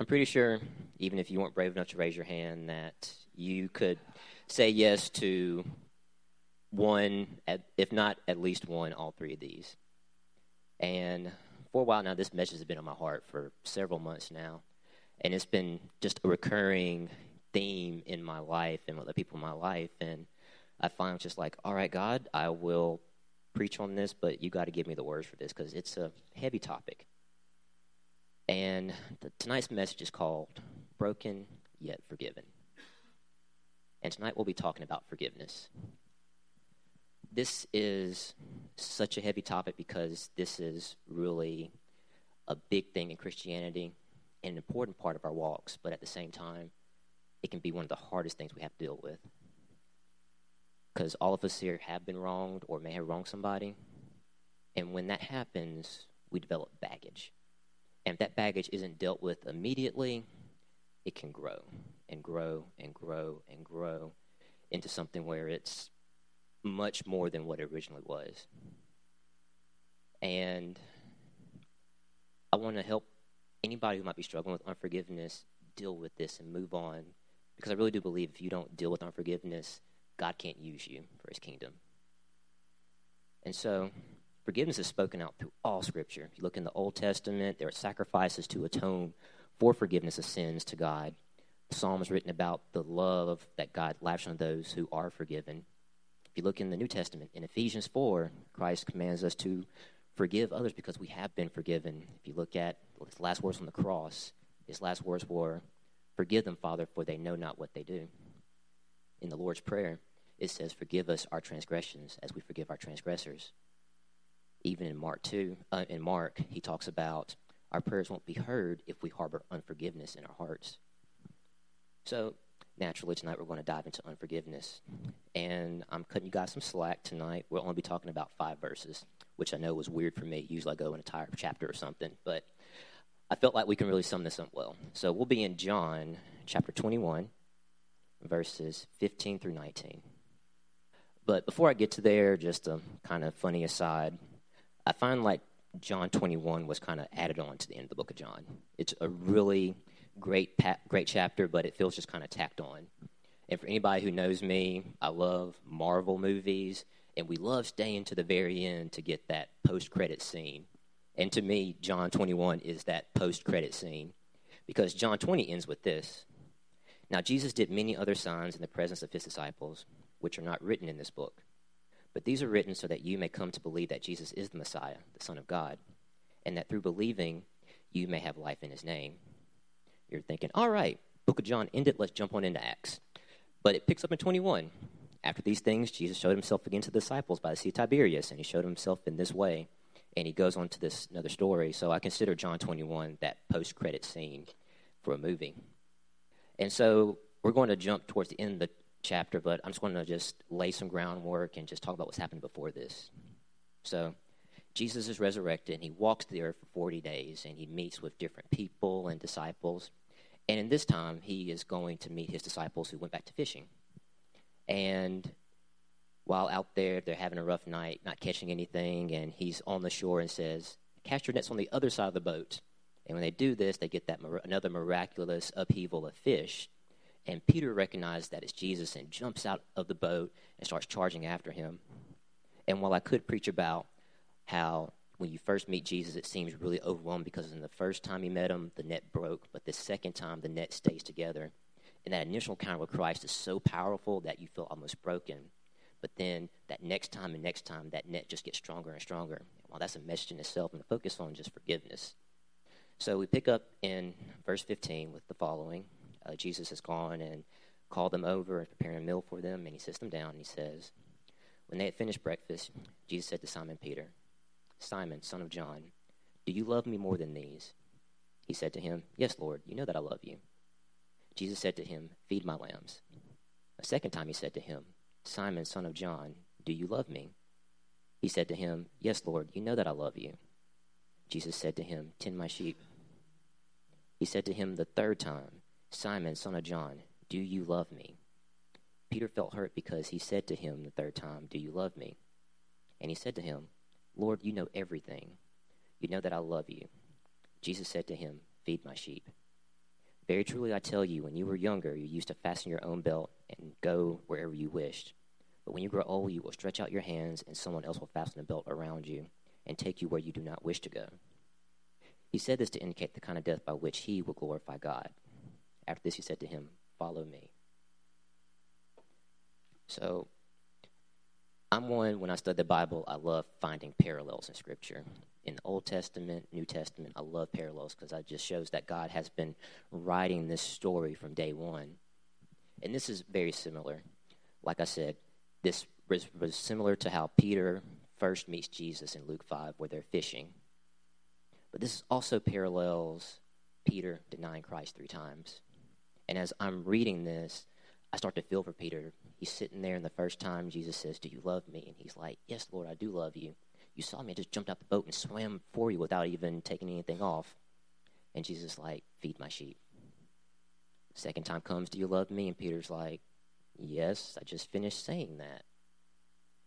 I'm pretty sure, even if you weren't brave enough to raise your hand, that you could say yes to one, if not at least one, all three of these. And for a while now, this message has been on my heart for several months now. And it's been just a recurring theme in my life and with the people in my life. And I find just like, all right, God, I will preach on this, but you got to give me the words for this because it's a heavy topic. And tonight's message is called Broken Yet Forgiven. And tonight we'll be talking about forgiveness. This is such a heavy topic because this is really a big thing in Christianity, and an important part of our walks, but at the same time, it can be one of the hardest things we have to deal with. Because all of us here have been wronged or may have wronged somebody. And when that happens, we develop baggage. And if that baggage isn't dealt with immediately, it can grow and grow and grow and grow into something where it's much more than what it originally was. And I want to help anybody who might be struggling with unforgiveness deal with this and move on. Because I really do believe if you don't deal with unforgiveness, God can't use you for his kingdom. And so, forgiveness is spoken out through all Scripture. If you look in the Old Testament, there are sacrifices to atone for forgiveness of sins to God. The Psalm is written about the love that God lavishes on those who are forgiven. If you look in the New Testament, in Ephesians 4, Christ commands us to forgive others because we have been forgiven. If you look at his last words on the cross, his last words were, Forgive them, Father, for they know not what they do. In the Lord's Prayer, it says, Forgive us our transgressions as we forgive our transgressors. Even in Mark 2, uh, in Mark, he talks about our prayers won't be heard if we harbor unforgiveness in our hearts. So, naturally, tonight we're going to dive into unforgiveness. And I'm cutting you guys some slack tonight. We'll only be talking about five verses, which I know was weird for me. Usually I go in a entire chapter or something. But I felt like we can really sum this up well. So we'll be in John chapter 21, verses 15 through 19. But before I get to there, just a kind of funny aside, I find like John 21 was kind of added on to the end of the book of John. It's a really great, great chapter, but it feels just kind of tacked on. And for anybody who knows me, I love Marvel movies, and we love staying to the very end to get that post credit scene. And to me, John 21 is that post credit scene because John 20 ends with this. Now, Jesus did many other signs in the presence of his disciples, which are not written in this book. But these are written so that you may come to believe that Jesus is the Messiah, the Son of God, and that through believing you may have life in his name. You're thinking, all right, book of John ended, let's jump on into Acts. But it picks up in 21. After these things, Jesus showed himself again to the disciples by the Sea of Tiberias, and he showed himself in this way. And he goes on to this another story. So I consider John 21 that post credit scene for a movie. And so we're going to jump towards the end of the chapter, but I'm just going to just lay some groundwork and just talk about what's happened before this. So, Jesus is resurrected and he walks the earth for 40 days and he meets with different people and disciples. And in this time, he is going to meet his disciples who went back to fishing. And while out there, they're having a rough night, not catching anything, and he's on the shore and says, Cast your nets on the other side of the boat. And when they do this, they get that another miraculous upheaval of fish. And Peter recognizes that it's Jesus and jumps out of the boat and starts charging after him. And while I could preach about how when you first meet Jesus, it seems really overwhelming because in the first time you met him, the net broke, but the second time, the net stays together. And that initial encounter with Christ is so powerful that you feel almost broken. But then that next time and next time, that net just gets stronger and stronger. Well, that's a message in itself, and the focus on just forgiveness. So we pick up in verse 15 with the following uh, Jesus has gone and called them over and preparing a meal for them, and he sits them down and he says, When they had finished breakfast, Jesus said to Simon Peter, Simon, son of John, do you love me more than these? He said to him, Yes, Lord, you know that I love you. Jesus said to him, Feed my lambs. A second time he said to him, Simon, son of John, do you love me? He said to him, Yes, Lord, you know that I love you. Jesus said to him, Tend my sheep. He said to him the third time, Simon, son of John, do you love me? Peter felt hurt because he said to him the third time, Do you love me? And he said to him, Lord, you know everything. You know that I love you. Jesus said to him, Feed my sheep. Very truly, I tell you, when you were younger, you used to fasten your own belt and go wherever you wished. But when you grow old, you will stretch out your hands, and someone else will fasten a belt around you and take you where you do not wish to go. He said this to indicate the kind of death by which he will glorify God. After this, he said to him, Follow me. So, I'm one, when I study the Bible, I love finding parallels in Scripture. In the Old Testament, New Testament, I love parallels because it just shows that God has been writing this story from day one. And this is very similar. Like I said, this was, was similar to how Peter first meets Jesus in Luke 5, where they're fishing. But this also parallels Peter denying Christ three times. And as I'm reading this, I start to feel for Peter. He's sitting there, and the first time Jesus says, Do you love me? And he's like, Yes, Lord, I do love you. You saw me, I just jumped out the boat and swam for you without even taking anything off. And Jesus is like, Feed my sheep. Second time comes, Do you love me? And Peter's like, Yes, I just finished saying that.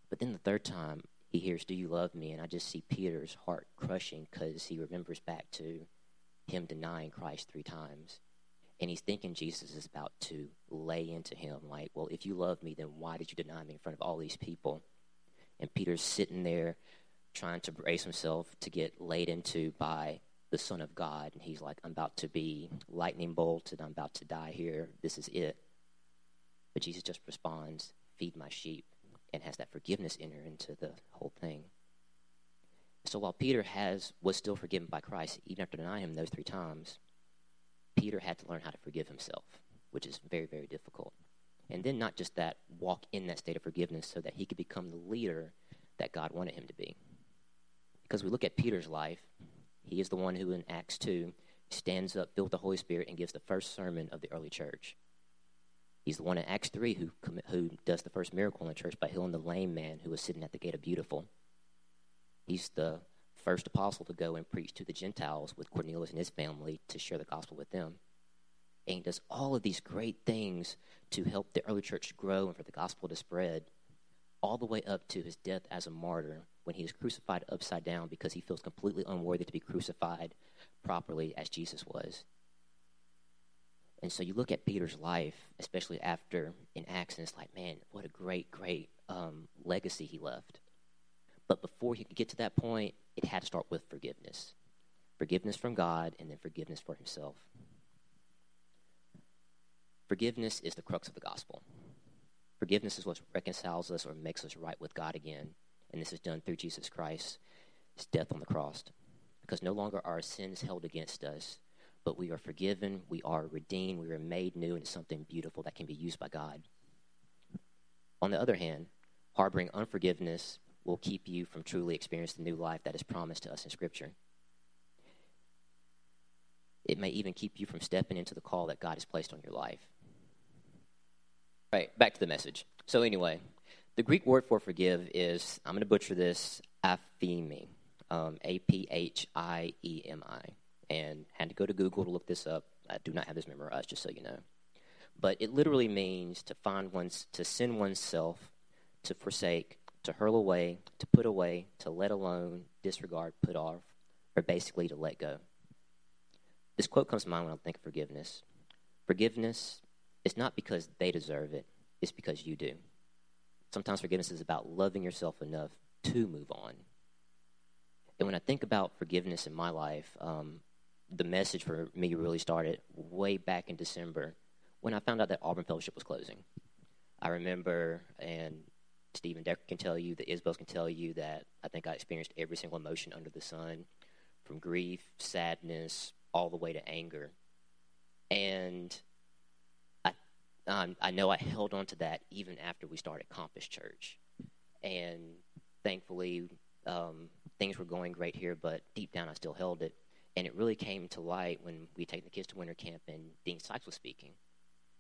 But then the third time, he hears, Do you love me? And I just see Peter's heart crushing because he remembers back to him denying Christ three times. And he's thinking Jesus is about to lay into him, like, Well, if you love me, then why did you deny me in front of all these people? And Peter's sitting there trying to brace himself to get laid into by the Son of God. And he's like, I'm about to be lightning bolted. I'm about to die here. This is it. But Jesus just responds, Feed my sheep, and has that forgiveness enter into the whole thing. So while Peter has was still forgiven by Christ, even after denying him those three times, Peter had to learn how to forgive himself, which is very, very difficult. And then not just that, walk in that state of forgiveness so that he could become the leader that God wanted him to be. Because we look at Peter's life, he is the one who in Acts 2 stands up, filled the Holy Spirit, and gives the first sermon of the early church. He's the one in Acts 3 who, who does the first miracle in the church by healing the lame man who was sitting at the gate of Beautiful. He's the first apostle to go and preach to the Gentiles with Cornelius and his family to share the gospel with them. And he does all of these great things to help the early church grow and for the gospel to spread, all the way up to his death as a martyr when he is crucified upside down because he feels completely unworthy to be crucified properly as Jesus was. And so you look at Peter's life, especially after in Acts, and it's like, man, what a great, great um, legacy he left. But before he could get to that point, it had to start with forgiveness forgiveness from God, and then forgiveness for himself. Forgiveness is the crux of the gospel. Forgiveness is what reconciles us or makes us right with God again. And this is done through Jesus Christ's death on the cross. Because no longer are our sins held against us, but we are forgiven, we are redeemed, we are made new into something beautiful that can be used by God. On the other hand, harboring unforgiveness will keep you from truly experiencing the new life that is promised to us in Scripture. It may even keep you from stepping into the call that God has placed on your life. Right, back to the message. So, anyway, the Greek word for forgive is, I'm going to butcher this, aphiemi, um, A P H I E M I and had to go to Google to look this up. I do not have this memorized, just so you know. But it literally means to find one's, to send oneself, to forsake, to hurl away, to put away, to let alone, disregard, put off, or basically to let go. This quote comes to mind when I think of forgiveness. Forgiveness is not because they deserve it, it's because you do. Sometimes forgiveness is about loving yourself enough to move on. And when I think about forgiveness in my life, um, the message for me really started way back in December when I found out that Auburn Fellowship was closing. I remember, and Stephen Decker can tell you, the Isbels can tell you that I think I experienced every single emotion under the sun, from grief, sadness, all the way to anger. And I, um, I know I held on to that even after we started Compass Church. And thankfully, um, things were going great here, but deep down I still held it. And it really came to light when we take the kids to winter camp and Dean Sykes was speaking.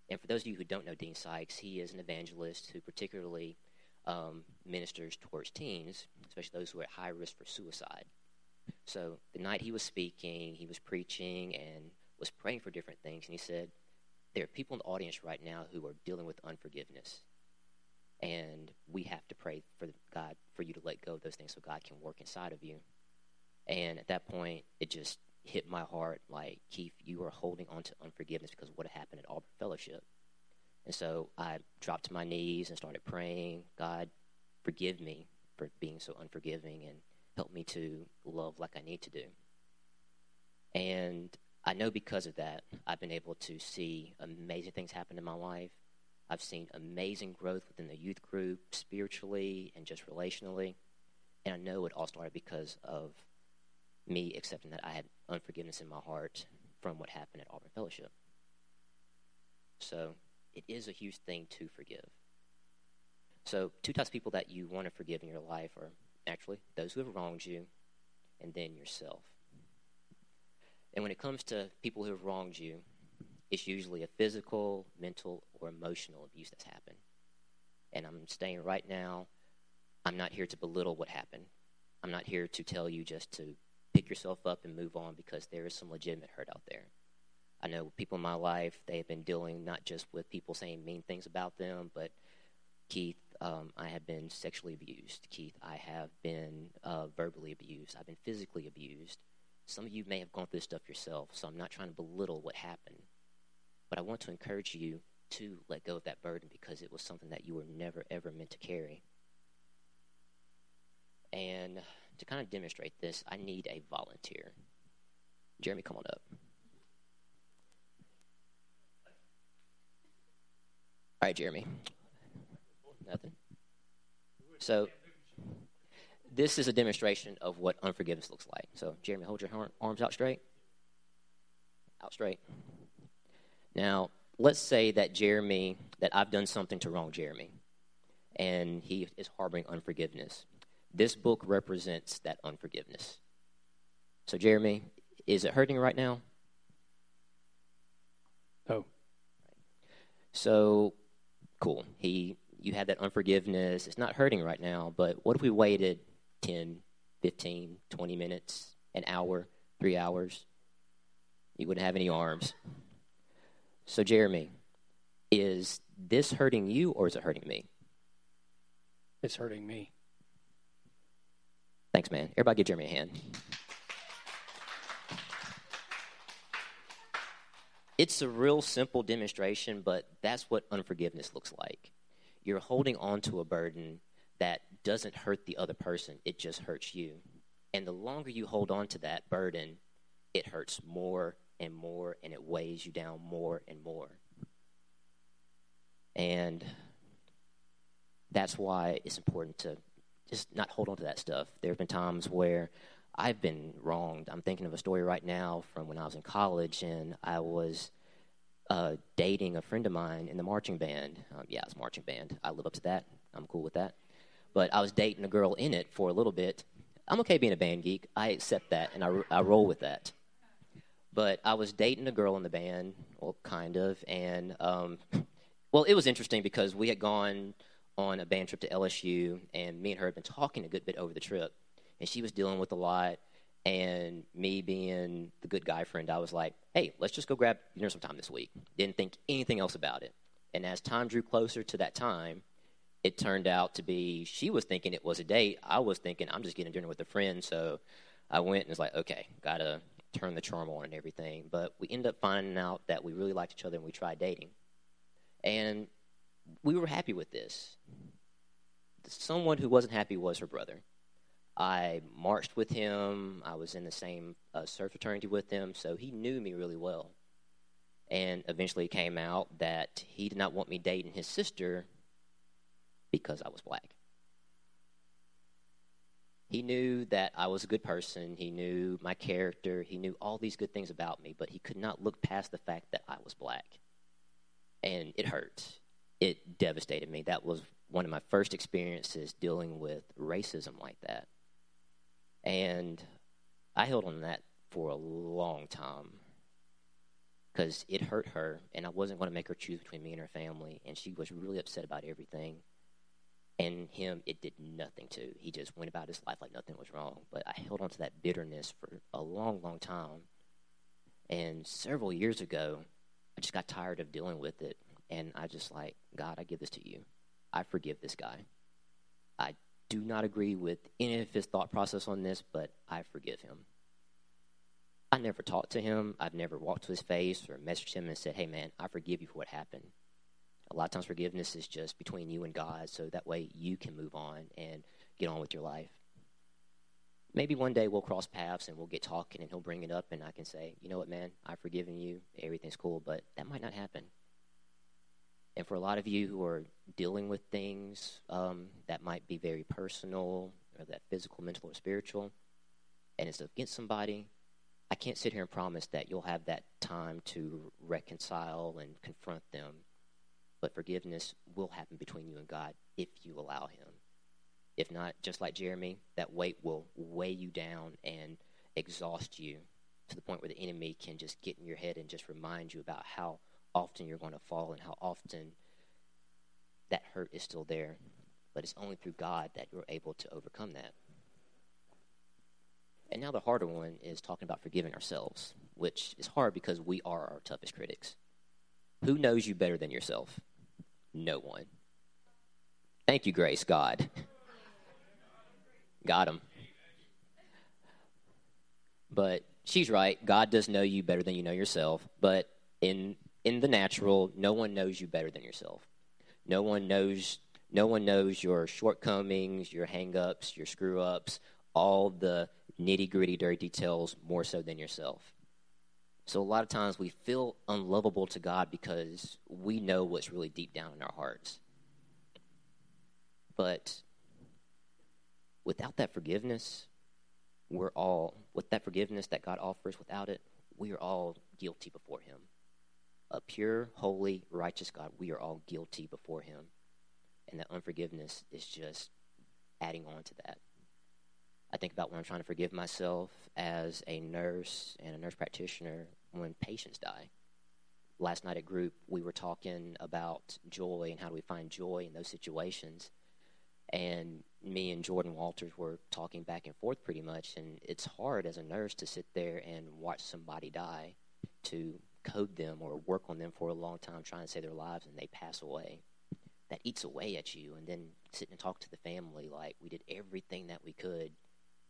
And for those of you who don't know Dean Sykes, he is an evangelist who particularly um, ministers towards teens, especially those who are at high risk for suicide. So the night he was speaking, he was preaching and was praying for different things. And he said, There are people in the audience right now who are dealing with unforgiveness. And we have to pray for God for you to let go of those things so God can work inside of you. And at that point, it just hit my heart like, Keith, you are holding on to unforgiveness because of what happened at Auburn Fellowship. And so I dropped to my knees and started praying, God, forgive me for being so unforgiving and help me to love like I need to do. And I know because of that, I've been able to see amazing things happen in my life. I've seen amazing growth within the youth group, spiritually and just relationally. And I know it all started because of me accepting that I had unforgiveness in my heart from what happened at Auburn Fellowship. So it is a huge thing to forgive. So, two types of people that you want to forgive in your life are actually those who have wronged you and then yourself. And when it comes to people who have wronged you, it's usually a physical, mental, or emotional abuse that's happened. And I'm saying right now, I'm not here to belittle what happened. I'm not here to tell you just to pick yourself up and move on because there is some legitimate hurt out there. I know people in my life, they have been dealing not just with people saying mean things about them, but Keith, um, I have been sexually abused. Keith, I have been uh, verbally abused. I've been physically abused. Some of you may have gone through this stuff yourself, so I'm not trying to belittle what happened. But I want to encourage you to let go of that burden because it was something that you were never, ever meant to carry. And to kind of demonstrate this, I need a volunteer. Jeremy, come on up. All right, Jeremy. Nothing. So, this is a demonstration of what unforgiveness looks like. So, Jeremy, hold your arms out straight. Out straight. Now, let's say that Jeremy, that I've done something to wrong Jeremy, and he is harboring unforgiveness. This book represents that unforgiveness. So, Jeremy, is it hurting right now? Oh. So, cool. He, you had that unforgiveness. It's not hurting right now, but what if we waited 10, 15, 20 minutes, an hour, three hours? You wouldn't have any arms. So, Jeremy, is this hurting you or is it hurting me? It's hurting me. Thanks, man. Everybody give Jeremy a hand. It's a real simple demonstration, but that's what unforgiveness looks like. You're holding on to a burden that doesn't hurt the other person, it just hurts you. And the longer you hold on to that burden, it hurts more and more, and it weighs you down more and more. And that's why it's important to just not hold on to that stuff. There have been times where I've been wronged. I'm thinking of a story right now from when I was in college and I was uh, dating a friend of mine in the marching band. Um, yeah, it's marching band. I live up to that. I'm cool with that. But I was dating a girl in it for a little bit. I'm okay being a band geek. I accept that and I, I roll with that. But I was dating a girl in the band, well, kind of, and um, well, it was interesting because we had gone on a band trip to LSU, and me and her had been talking a good bit over the trip, and she was dealing with a lot. And me being the good guy friend, I was like, hey, let's just go grab dinner sometime this week. Didn't think anything else about it. And as time drew closer to that time, it turned out to be she was thinking it was a date. I was thinking I'm just getting dinner with a friend. So I went and was like, okay, gotta turn the charm on and everything. But we ended up finding out that we really liked each other and we tried dating. And we were happy with this. Someone who wasn't happy was her brother. I marched with him. I was in the same uh, surf fraternity with him, so he knew me really well. And eventually it came out that he did not want me dating his sister because I was black. He knew that I was a good person. He knew my character. He knew all these good things about me, but he could not look past the fact that I was black. And it hurt. It devastated me. That was one of my first experiences dealing with racism like that. And I held on to that for a long time because it hurt her, and I wasn't going to make her choose between me and her family. And she was really upset about everything. And him, it did nothing to. He just went about his life like nothing was wrong. But I held on to that bitterness for a long, long time. And several years ago, I just got tired of dealing with it. And I just like, God, I give this to you. I forgive this guy. I do not agree with any of his thought process on this, but I forgive him. I never talked to him. I've never walked to his face or messaged him and said, hey, man, I forgive you for what happened. A lot of times, forgiveness is just between you and God, so that way you can move on and get on with your life. Maybe one day we'll cross paths and we'll get talking and he'll bring it up and I can say, you know what, man, I've forgiven you. Everything's cool, but that might not happen. And for a lot of you who are dealing with things um, that might be very personal or that physical, mental, or spiritual, and it's against somebody, I can't sit here and promise that you'll have that time to reconcile and confront them. But forgiveness will happen between you and God if you allow Him. If not, just like Jeremy, that weight will weigh you down and exhaust you to the point where the enemy can just get in your head and just remind you about how often you're going to fall and how often that hurt is still there. But it's only through God that you're able to overcome that. And now the harder one is talking about forgiving ourselves, which is hard because we are our toughest critics. Who knows you better than yourself? No one. Thank you, Grace, God. Got him. But she's right. God does know you better than you know yourself. But in in the natural, no one knows you better than yourself. No one knows no one knows your shortcomings, your hangups, your screw ups, all the nitty gritty dirty details more so than yourself. So a lot of times we feel unlovable to God because we know what's really deep down in our hearts. But without that forgiveness, we're all, with that forgiveness that God offers, without it, we are all guilty before Him. A pure, holy, righteous God, we are all guilty before Him. And that unforgiveness is just adding on to that. I think about when I'm trying to forgive myself as a nurse and a nurse practitioner when patients die. Last night at group, we were talking about joy and how do we find joy in those situations. And me and Jordan Walters were talking back and forth pretty much. And it's hard as a nurse to sit there and watch somebody die, to code them or work on them for a long time trying to save their lives and they pass away. That eats away at you. And then sitting and talk to the family like we did everything that we could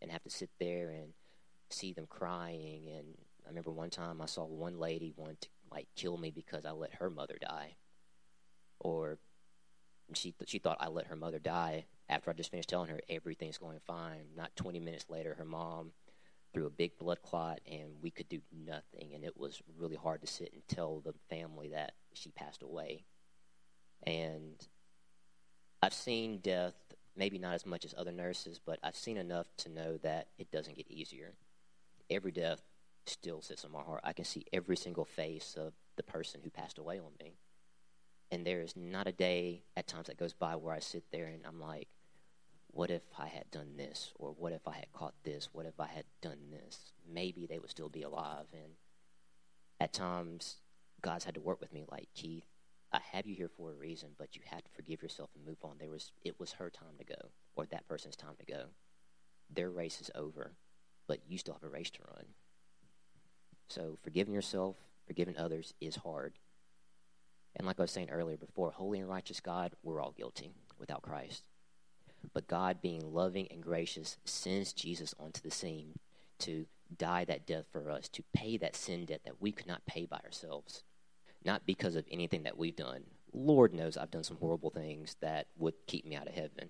and have to sit there and see them crying. And I remember one time I saw one lady want to like kill me because I let her mother die, or she she thought I let her mother die after I just finished telling her everything's going fine. Not 20 minutes later, her mom threw a big blood clot, and we could do nothing. And it was really hard to sit and tell the family that she passed away. And I've seen death maybe not as much as other nurses, but I've seen enough to know that it doesn't get easier. Every death still sits in my heart. I can see every single face of the person who passed away on me. And there is not a day at times that goes by where I sit there and I'm like, what if I had done this? Or what if I had caught this? What if I had done this? Maybe they would still be alive. And at times, God's had to work with me like, Keith, I have you here for a reason, but you have to forgive yourself and move on. There was it was her time to go, or that person's time to go. Their race is over, but you still have a race to run. So forgiving yourself, forgiving others is hard. And like I was saying earlier before, holy and righteous God, we're all guilty without Christ. But God, being loving and gracious, sends Jesus onto the scene to die that death for us, to pay that sin debt that we could not pay by ourselves not because of anything that we've done. Lord knows I've done some horrible things that would keep me out of heaven,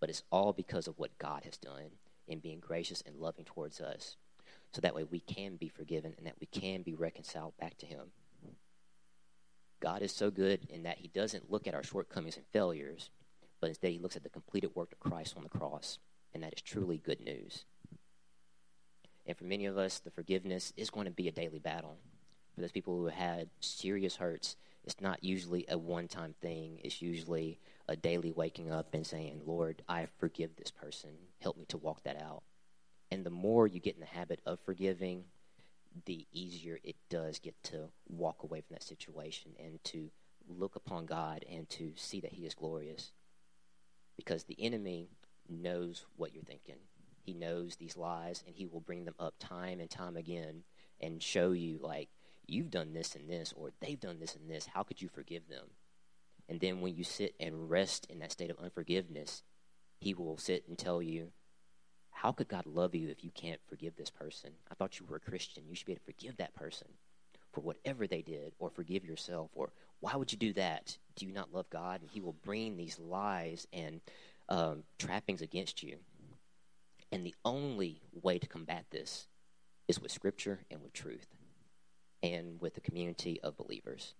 but it's all because of what God has done in being gracious and loving towards us. So that way we can be forgiven and that we can be reconciled back to Him. God is so good in that He doesn't look at our shortcomings and failures, but instead He looks at the completed work of Christ on the cross, and that is truly good news. And for many of us, the forgiveness is going to be a daily battle for those people who have had serious hurts, it's not usually a one time thing. It's usually a daily waking up and saying, Lord, I forgive this person. Help me to walk that out. And the more you get in the habit of forgiving, the easier it does get to walk away from that situation and to look upon God and to see that He is glorious. Because the enemy knows what you're thinking. He knows these lies and he will bring them up time and time again and show you, like, you've done this and this, or they've done this and this. How could you forgive them? And then when you sit and rest in that state of unforgiveness, he will sit and tell you, How could God love you if you can't forgive this person? I thought you were a Christian. You should be able to forgive that person for whatever they did, or forgive yourself, or why would you do that? Do you not love God? And He will bring these lies and um, trappings against you. And the only way to combat this is with Scripture and with truth and with the community of believers.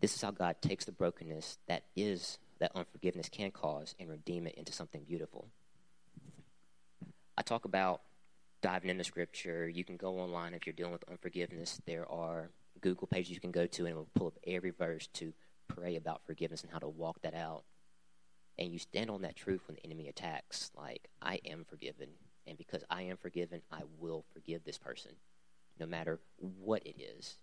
This is how God takes the brokenness that is that unforgiveness can cause and redeem it into something beautiful. I talk about diving into scripture. You can go online if you're dealing with unforgiveness. There are Google pages you can go to and it will pull up every verse to pray about forgiveness and how to walk that out. And you stand on that truth when the enemy attacks, like, I am forgiven. And because I am forgiven, I will forgive this person, no matter what it is.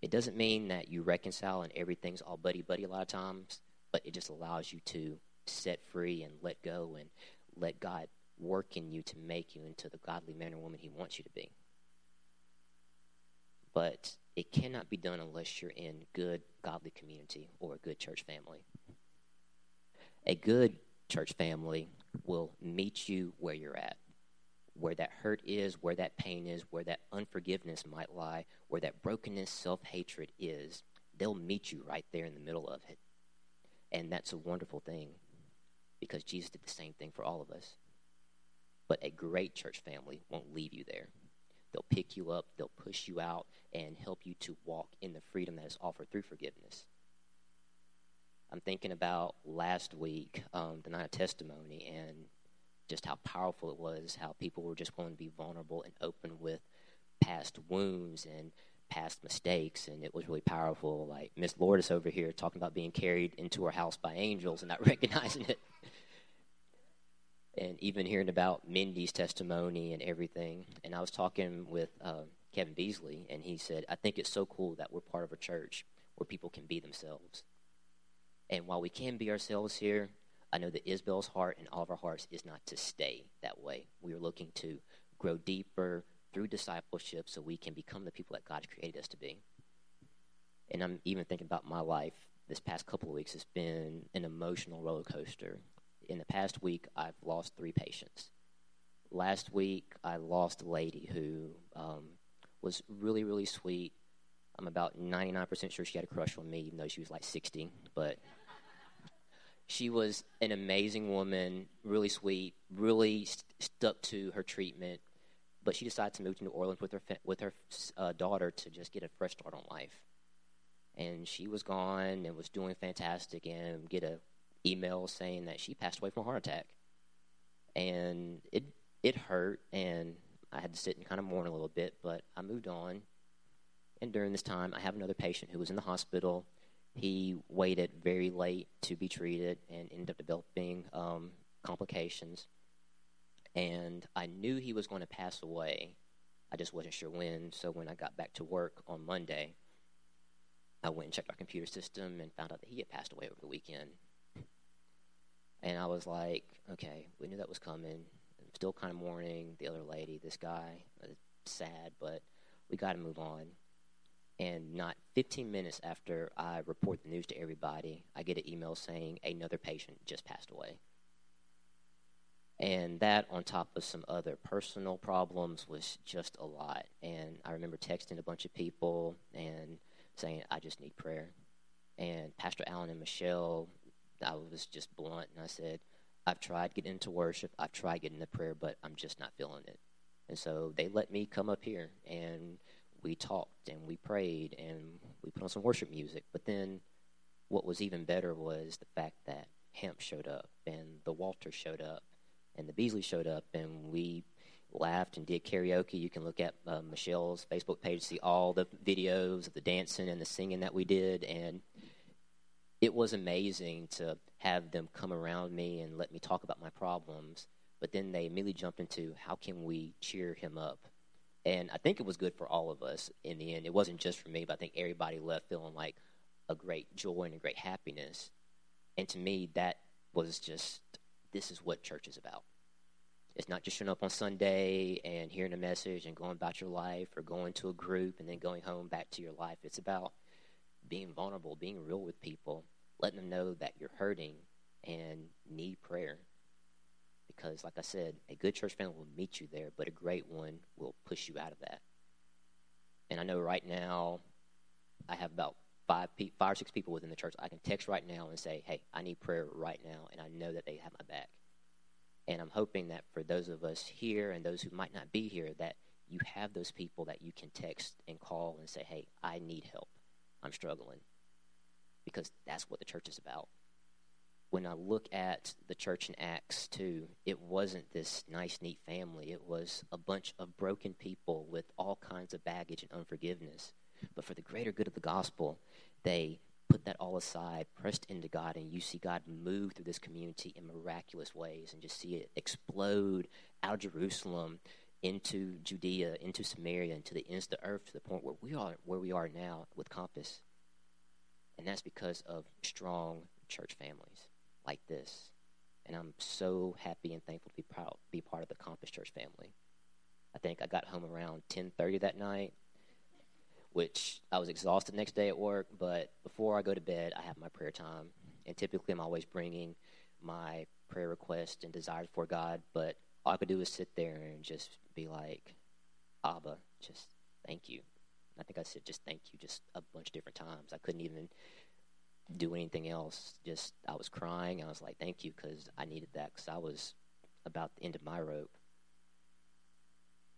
It doesn't mean that you reconcile and everything's all buddy buddy a lot of times, but it just allows you to set free and let go and let God work in you to make you into the godly man or woman He wants you to be. But it cannot be done unless you're in good, godly community or a good church family. A good church family will meet you where you're at, where that hurt is, where that pain is, where that unforgiveness might lie, where that brokenness, self hatred is. They'll meet you right there in the middle of it. And that's a wonderful thing because Jesus did the same thing for all of us. But a great church family won't leave you there. They'll pick you up, they'll push you out, and help you to walk in the freedom that is offered through forgiveness. I'm thinking about last week, um, the night of testimony, and just how powerful it was, how people were just willing to be vulnerable and open with past wounds and past mistakes, and it was really powerful. Like Miss Lourdes over here talking about being carried into her house by angels and not recognizing it. And even hearing about Mindy's testimony and everything. And I was talking with uh, Kevin Beasley, and he said, I think it's so cool that we're part of a church where people can be themselves. And while we can be ourselves here, I know that Isabel's heart and all of our hearts is not to stay that way. We are looking to grow deeper through discipleship so we can become the people that God created us to be. And I'm even thinking about my life this past couple of weeks. It's been an emotional roller coaster. In the past week, I've lost three patients. Last week, I lost a lady who um, was really, really sweet. I'm about 99% sure she had a crush on me, even though she was like 60. But she was an amazing woman, really sweet, really st- stuck to her treatment. But she decided to move to New Orleans with her fa- with her uh, daughter to just get a fresh start on life. And she was gone and was doing fantastic, and get a email saying that she passed away from a heart attack. And it it hurt, and I had to sit and kind of mourn a little bit. But I moved on. And during this time, I have another patient who was in the hospital he waited very late to be treated and ended up developing um, complications. And I knew he was going to pass away. I just wasn't sure when. So when I got back to work on Monday, I went and checked our computer system and found out that he had passed away over the weekend. And I was like, okay, we knew that was coming. I'm still kind of mourning the other lady, this guy. Uh, sad, but we got to move on. And not 15 minutes after I report the news to everybody, I get an email saying another patient just passed away. And that, on top of some other personal problems, was just a lot. And I remember texting a bunch of people and saying, I just need prayer. And Pastor Allen and Michelle, I was just blunt, and I said, I've tried getting into worship, I've tried getting into prayer, but I'm just not feeling it. And so they let me come up here and we talked and we prayed and we put on some worship music. But then what was even better was the fact that Hemp showed up and the Walter showed up and the Beasley showed up and we laughed and did karaoke. You can look at uh, Michelle's Facebook page to see all the videos of the dancing and the singing that we did. And it was amazing to have them come around me and let me talk about my problems. But then they immediately jumped into how can we cheer him up and I think it was good for all of us in the end. It wasn't just for me, but I think everybody left feeling like a great joy and a great happiness. And to me, that was just this is what church is about. It's not just showing up on Sunday and hearing a message and going about your life or going to a group and then going home back to your life. It's about being vulnerable, being real with people, letting them know that you're hurting and need prayer. Because, like I said, a good church family will meet you there, but a great one will push you out of that. And I know right now, I have about five, pe- five or six people within the church. I can text right now and say, "Hey, I need prayer right now," and I know that they have my back. And I'm hoping that for those of us here and those who might not be here, that you have those people that you can text and call and say, "Hey, I need help. I'm struggling," because that's what the church is about. When I look at the church in Acts 2, it wasn't this nice, neat family. It was a bunch of broken people with all kinds of baggage and unforgiveness. But for the greater good of the gospel, they put that all aside, pressed into God, and you see God move through this community in miraculous ways and just see it explode out of Jerusalem into Judea, into Samaria, into the ends of the earth to the point where we are where we are now with Compass. And that's because of strong church families like this. And I'm so happy and thankful to be proud be part of the Compass Church family. I think I got home around 10:30 that night which I was exhausted next day at work. But before I go to bed, I have my prayer time, and typically I'm always bringing my prayer requests and desires for God. But all I could do is sit there and just be like, Abba, just thank you. I think I said just thank you just a bunch of different times. I couldn't even do anything else. Just I was crying. I was like, thank you, because I needed that because I was about the end of my rope.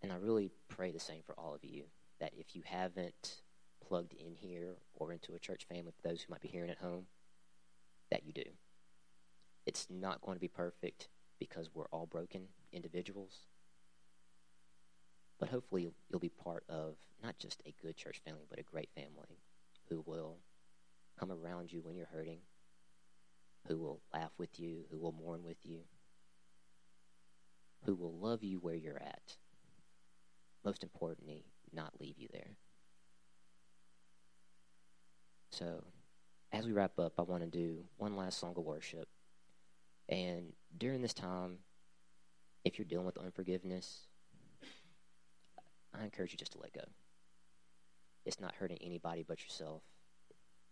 And I really pray the same for all of you that if you haven't plugged in here or into a church family, for those who might be hearing at home, that you do. It's not going to be perfect because we're all broken individuals. But hopefully, you'll, be part of not just a good church family, but a great family who will come around you when you're hurting, who will laugh with you, who will mourn with you, who will love you where you're at. Most importantly, not leave you there. So, as we wrap up, I want to do one last song of worship. And during this time, if you're dealing with unforgiveness, I encourage you just to let go. It's not hurting anybody but yourself.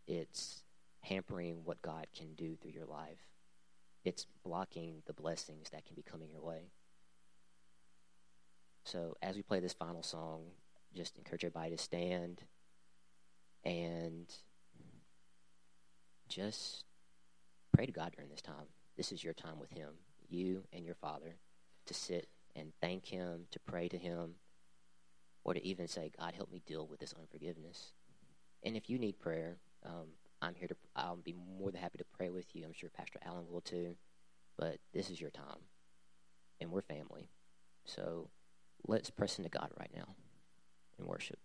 It's hampering what God can do through your life. It's blocking the blessings that can be coming your way. So, as we play this final song, just encourage everybody to stand and just pray to God during this time. This is your time with Him, you and your Father, to sit and thank Him, to pray to Him, or to even say, God, help me deal with this unforgiveness. And if you need prayer, um, I'm here to, I'll be more than happy to pray with you. I'm sure Pastor Allen will too. But this is your time, and we're family. So let's press into God right now and worship.